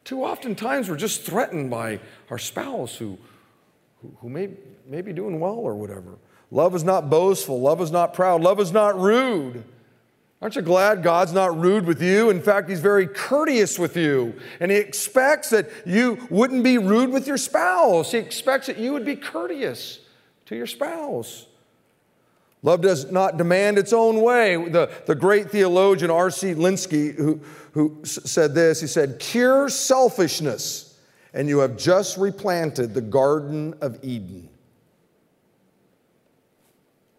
Too often times we're just threatened by our spouse who, who, may, may be doing well or whatever. Love is not boastful, love is not proud, love is not rude. Aren't you glad God's not rude with you? In fact, He's very courteous with you. And He expects that you wouldn't be rude with your spouse. He expects that you would be courteous to your spouse. Love does not demand its own way. The, the great theologian R.C. Lenski, who, who said this, he said, Cure selfishness, and you have just replanted the Garden of Eden.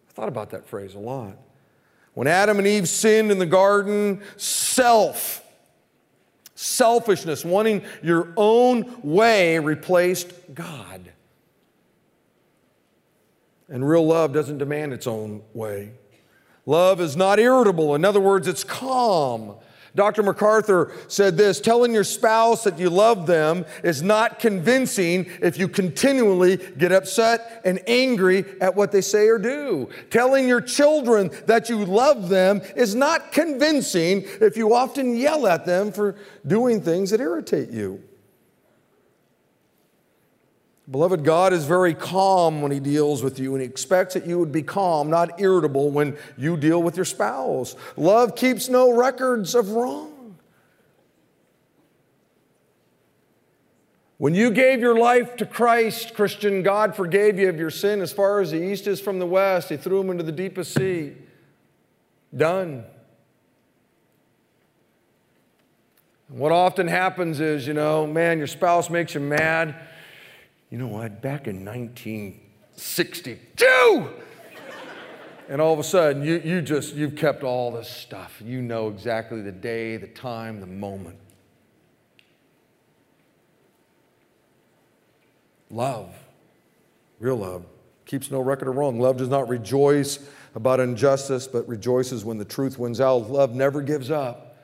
I thought about that phrase a lot. When Adam and Eve sinned in the garden, self, selfishness, wanting your own way, replaced God. And real love doesn't demand its own way. Love is not irritable. In other words, it's calm. Dr. MacArthur said this telling your spouse that you love them is not convincing if you continually get upset and angry at what they say or do. Telling your children that you love them is not convincing if you often yell at them for doing things that irritate you. Beloved, God is very calm when He deals with you, and He expects that you would be calm, not irritable, when you deal with your spouse. Love keeps no records of wrong. When you gave your life to Christ, Christian, God forgave you of your sin as far as the east is from the west. He threw him into the deepest sea. Done. What often happens is, you know, man, your spouse makes you mad you know what, back in 1962, and all of a sudden you, you just, you've kept all this stuff. You know exactly the day, the time, the moment. Love, real love, keeps no record of wrong. Love does not rejoice about injustice, but rejoices when the truth wins out. Love never gives up.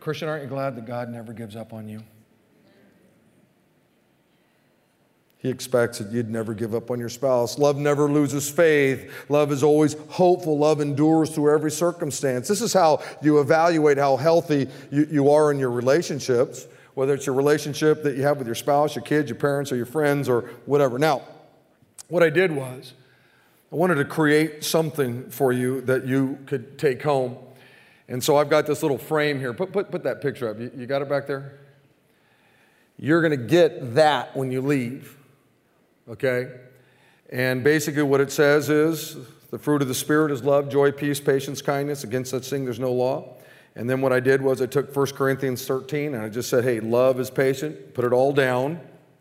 Christian, aren't you glad that God never gives up on you? He expects that you'd never give up on your spouse. Love never loses faith. Love is always hopeful. Love endures through every circumstance. This is how you evaluate how healthy you, you are in your relationships, whether it's your relationship that you have with your spouse, your kids, your parents, or your friends, or whatever. Now, what I did was, I wanted to create something for you that you could take home. And so I've got this little frame here. Put, put, put that picture up. You, you got it back there? You're going to get that when you leave okay? And basically, what it says is the fruit of the Spirit is love, joy, peace, patience, kindness. Against such thing, there's no law. And then what I did was I took 1 Corinthians 13 and I just said, hey, love is patient, put it all down,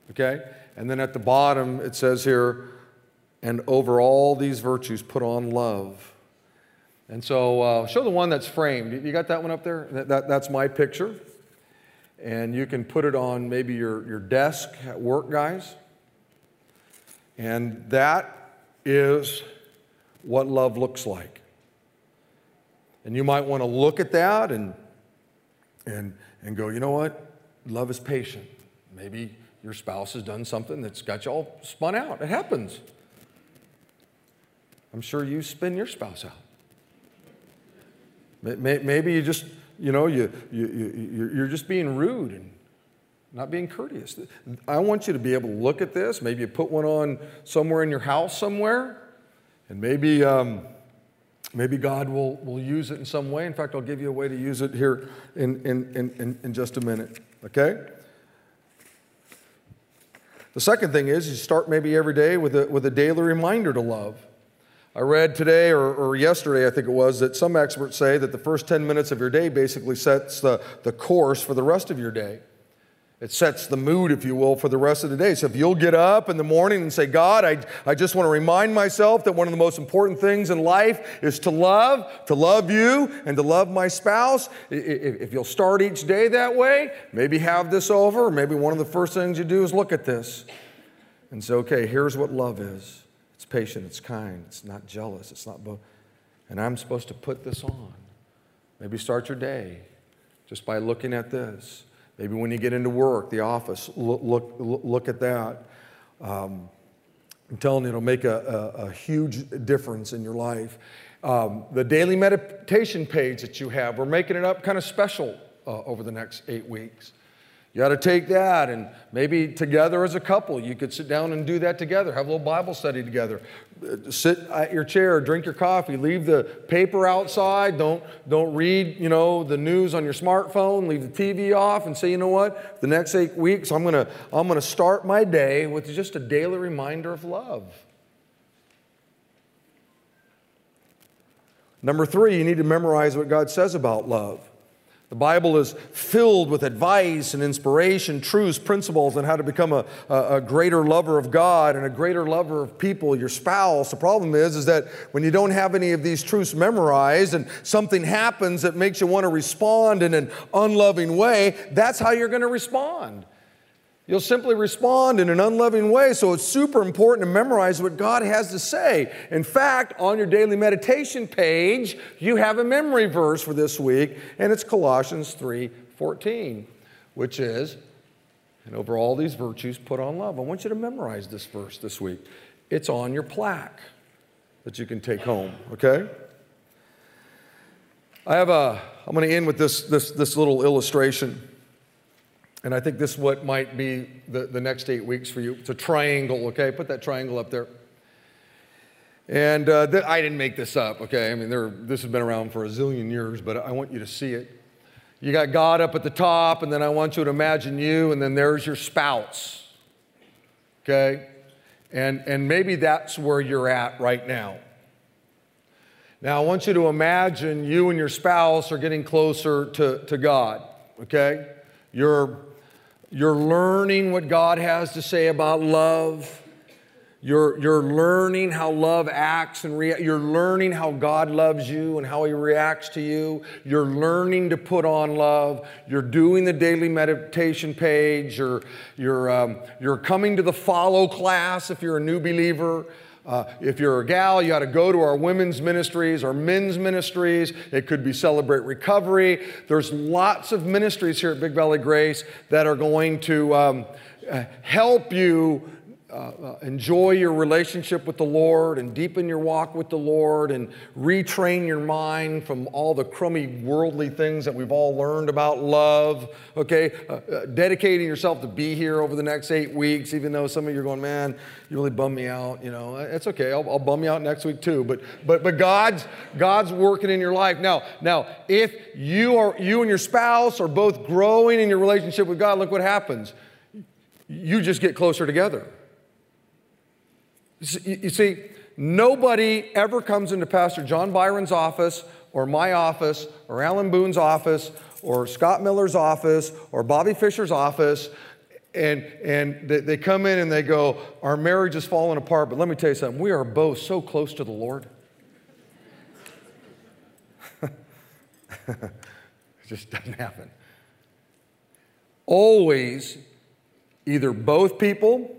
okay? And then at the bottom, it says here, and over all these virtues, put on love. And so, uh, show the one that's framed. You got that one up there? That, that, that's my picture. And you can put it on maybe your, your desk at work, guys. And that is what love looks like. And you might want to look at that and, and, and go, you know what? Love is patient. Maybe your spouse has done something that's got you all spun out. It happens. I'm sure you spin your spouse out. Maybe you just, you know, you, you, you, you're just being rude and not being courteous. I want you to be able to look at this. Maybe you put one on somewhere in your house somewhere, and maybe, um, maybe God will, will use it in some way. In fact, I'll give you a way to use it here in, in, in, in just a minute, okay? The second thing is you start maybe every day with a, with a daily reminder to love. I read today or, or, yesterday, I think it was, that some experts say that the first 10 minutes of your day basically sets the, the course for the rest of your day. It sets the mood, if you will, for the rest of the day. So if you'll get up in the morning and say, God, I, I just want to remind myself that one of the most important things in life is to love, to love you, and to love my spouse. If you'll start each day that way, maybe have this over, maybe one of the first things you do is look at this and say, okay, here's what love is it's patient, it's kind, it's not jealous, it's not, bo- and I'm supposed to put this on. Maybe start your day just by looking at this. Maybe when you get into work, the office, look, look, look at that. Um, I'm telling you, it'll make a, a, a huge difference in your life. Um, the daily meditation page that you have, we're making it up kind of special uh, over the next eight weeks. You got to take that and maybe together as a couple, you could sit down and do that together, have a little Bible study together. Sit at your chair, drink your coffee, leave the paper outside, don't, don't read, you know, the news on your smartphone, leave the TV off and say, you know what, the next eight weeks I'm gonna, I'm gonna start my day with just a daily reminder of love. Number three, you need to memorize what God says about love. The Bible is filled with advice and inspiration, truths, principles on how to become a, a, greater lover of God and a greater lover of people, your spouse. The problem is, is that when you don't have any of these truths memorized and something happens that makes you want to respond in an unloving way, that's how you're going to respond. You'll simply respond in an unloving way. So it's super important to memorize what God has to say. In fact, on your daily meditation page, you have a memory verse for this week, and it's Colossians 3 14, which is, and over all these virtues, put on love. I want you to memorize this verse this week. It's on your plaque that you can take home, okay? I have a, I'm going to end with this, this, this little illustration. And I think this is what might be the, the next eight weeks for you. It's a triangle, okay? Put that triangle up there. And uh, th- I didn't make this up, okay? I mean, there, this has been around for a zillion years, but I want you to see it. You got God up at the top, and then I want you to imagine you, and then there's your spouse, okay? And, and maybe that's where you're at right now. Now, I want you to imagine you and your spouse are getting closer to, to God, okay? You're, you're learning what God has to say about love. You're, you're learning how love acts and rea- you're learning how God loves you and how He reacts to you. You're learning to put on love. You're doing the daily meditation page. You're, you're, um, you're coming to the follow class if you're a new believer. Uh, if you're a gal, you got to go to our women's ministries, our men's ministries. It could be Celebrate Recovery. There's lots of ministries here at Big Valley Grace that are going to um, uh, help you uh, uh, enjoy your relationship with the Lord and deepen your walk with the Lord and retrain your mind from all the crummy worldly things that we've all learned about love. Okay, uh, uh, dedicating yourself to be here over the next eight weeks, even though some of you are going, man, you really bum me out. You know, it's okay. I'll, I'll bum you out next week too. But but but God's God's working in your life now. Now, if you are you and your spouse are both growing in your relationship with God, look what happens. You just get closer together. You see, nobody ever comes into Pastor John Byron's office or my office or Alan Boone's office or Scott Miller's office or Bobby Fisher's office and, and they come in and they go, Our marriage is falling apart, but let me tell you something, we are both so close to the Lord. <laughs> it just doesn't happen. Always, either both people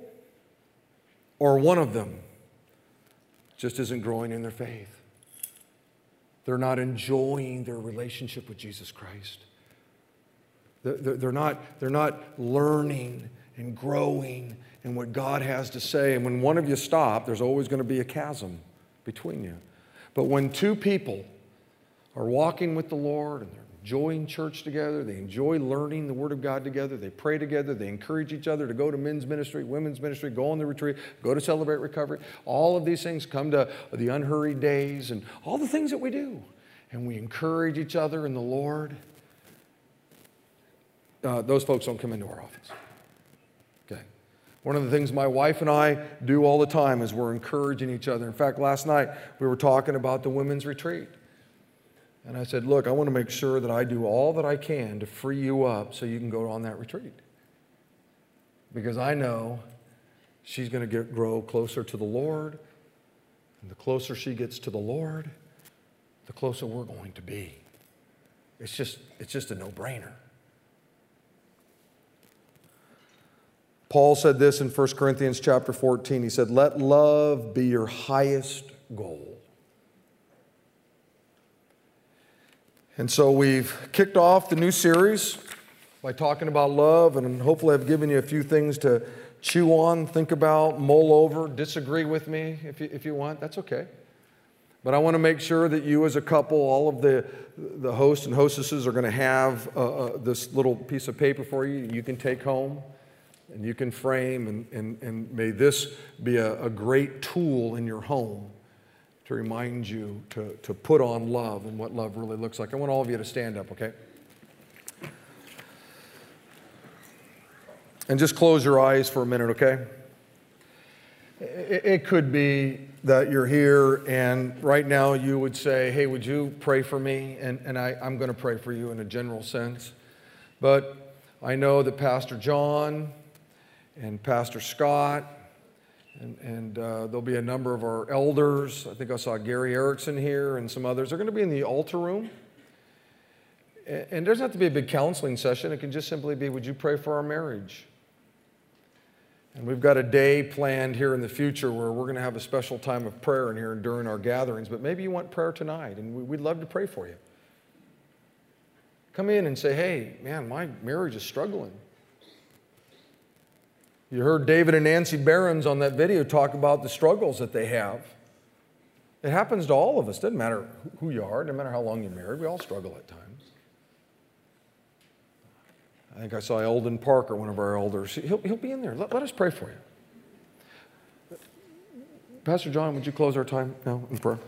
or one of them just isn't growing in their faith. They're not enjoying their relationship with Jesus Christ. They're not, they're not learning and growing in what God has to say. And when one of you stop, there's always going to be a chasm between you. But when two people are walking with the Lord and they're enjoying church together. They enjoy learning the Word of God together. They pray together. They encourage each other to go to men's ministry, women's ministry, go on the retreat, go to celebrate recovery. All of these things come to the unhurried days and all the things that we do. And we encourage each other in the Lord. Uh, those folks don't come into our office. Okay. One of the things my wife and I do all the time is we're encouraging each other. In fact, last night we were talking about the women's retreat. And I said, Look, I want to make sure that I do all that I can to free you up so you can go on that retreat. Because I know she's going to get, grow closer to the Lord. And the closer she gets to the Lord, the closer we're going to be. It's just, it's just a no brainer. Paul said this in 1 Corinthians chapter 14. He said, Let love be your highest goal. And so we've kicked off the new series by talking about love, and hopefully I've given you a few things to chew on, think about, mull over, disagree with me if you, if you want. That's okay. But I want to make sure that you, as a couple, all of the, the hosts and hostesses are going to have uh, uh, this little piece of paper for you you can take home and you can frame, and, and, and may this be a, a great tool in your home to remind you to, to put on love and what love really looks like. I want all of you to stand up, okay? And just close your eyes for a minute, okay? It could be that you're here and right now you would say, Hey, would you pray for me? And, and I, I'm going to pray for you in a general sense. But I know that Pastor John and Pastor Scott and, and uh, there'll be a number of our elders. I think I saw Gary Erickson here and some others. They're going to be in the altar room. And, and it doesn't have to be a big counseling session. It can just simply be Would you pray for our marriage? And we've got a day planned here in the future where we're going to have a special time of prayer in here during our gatherings, but maybe you want prayer tonight, and we- we'd love to pray for you. Come in and say, hey, man, my marriage is struggling. You heard David and Nancy Barron's on that video talk about the struggles that they have. It happens to all of us. Doesn't matter who you are, no matter how long you're married, we all struggle at times. I think I saw Eldon Parker, one of our elders. He'll, he'll be in there. Let, let us pray for you. Pastor John, would you close our time now in prayer?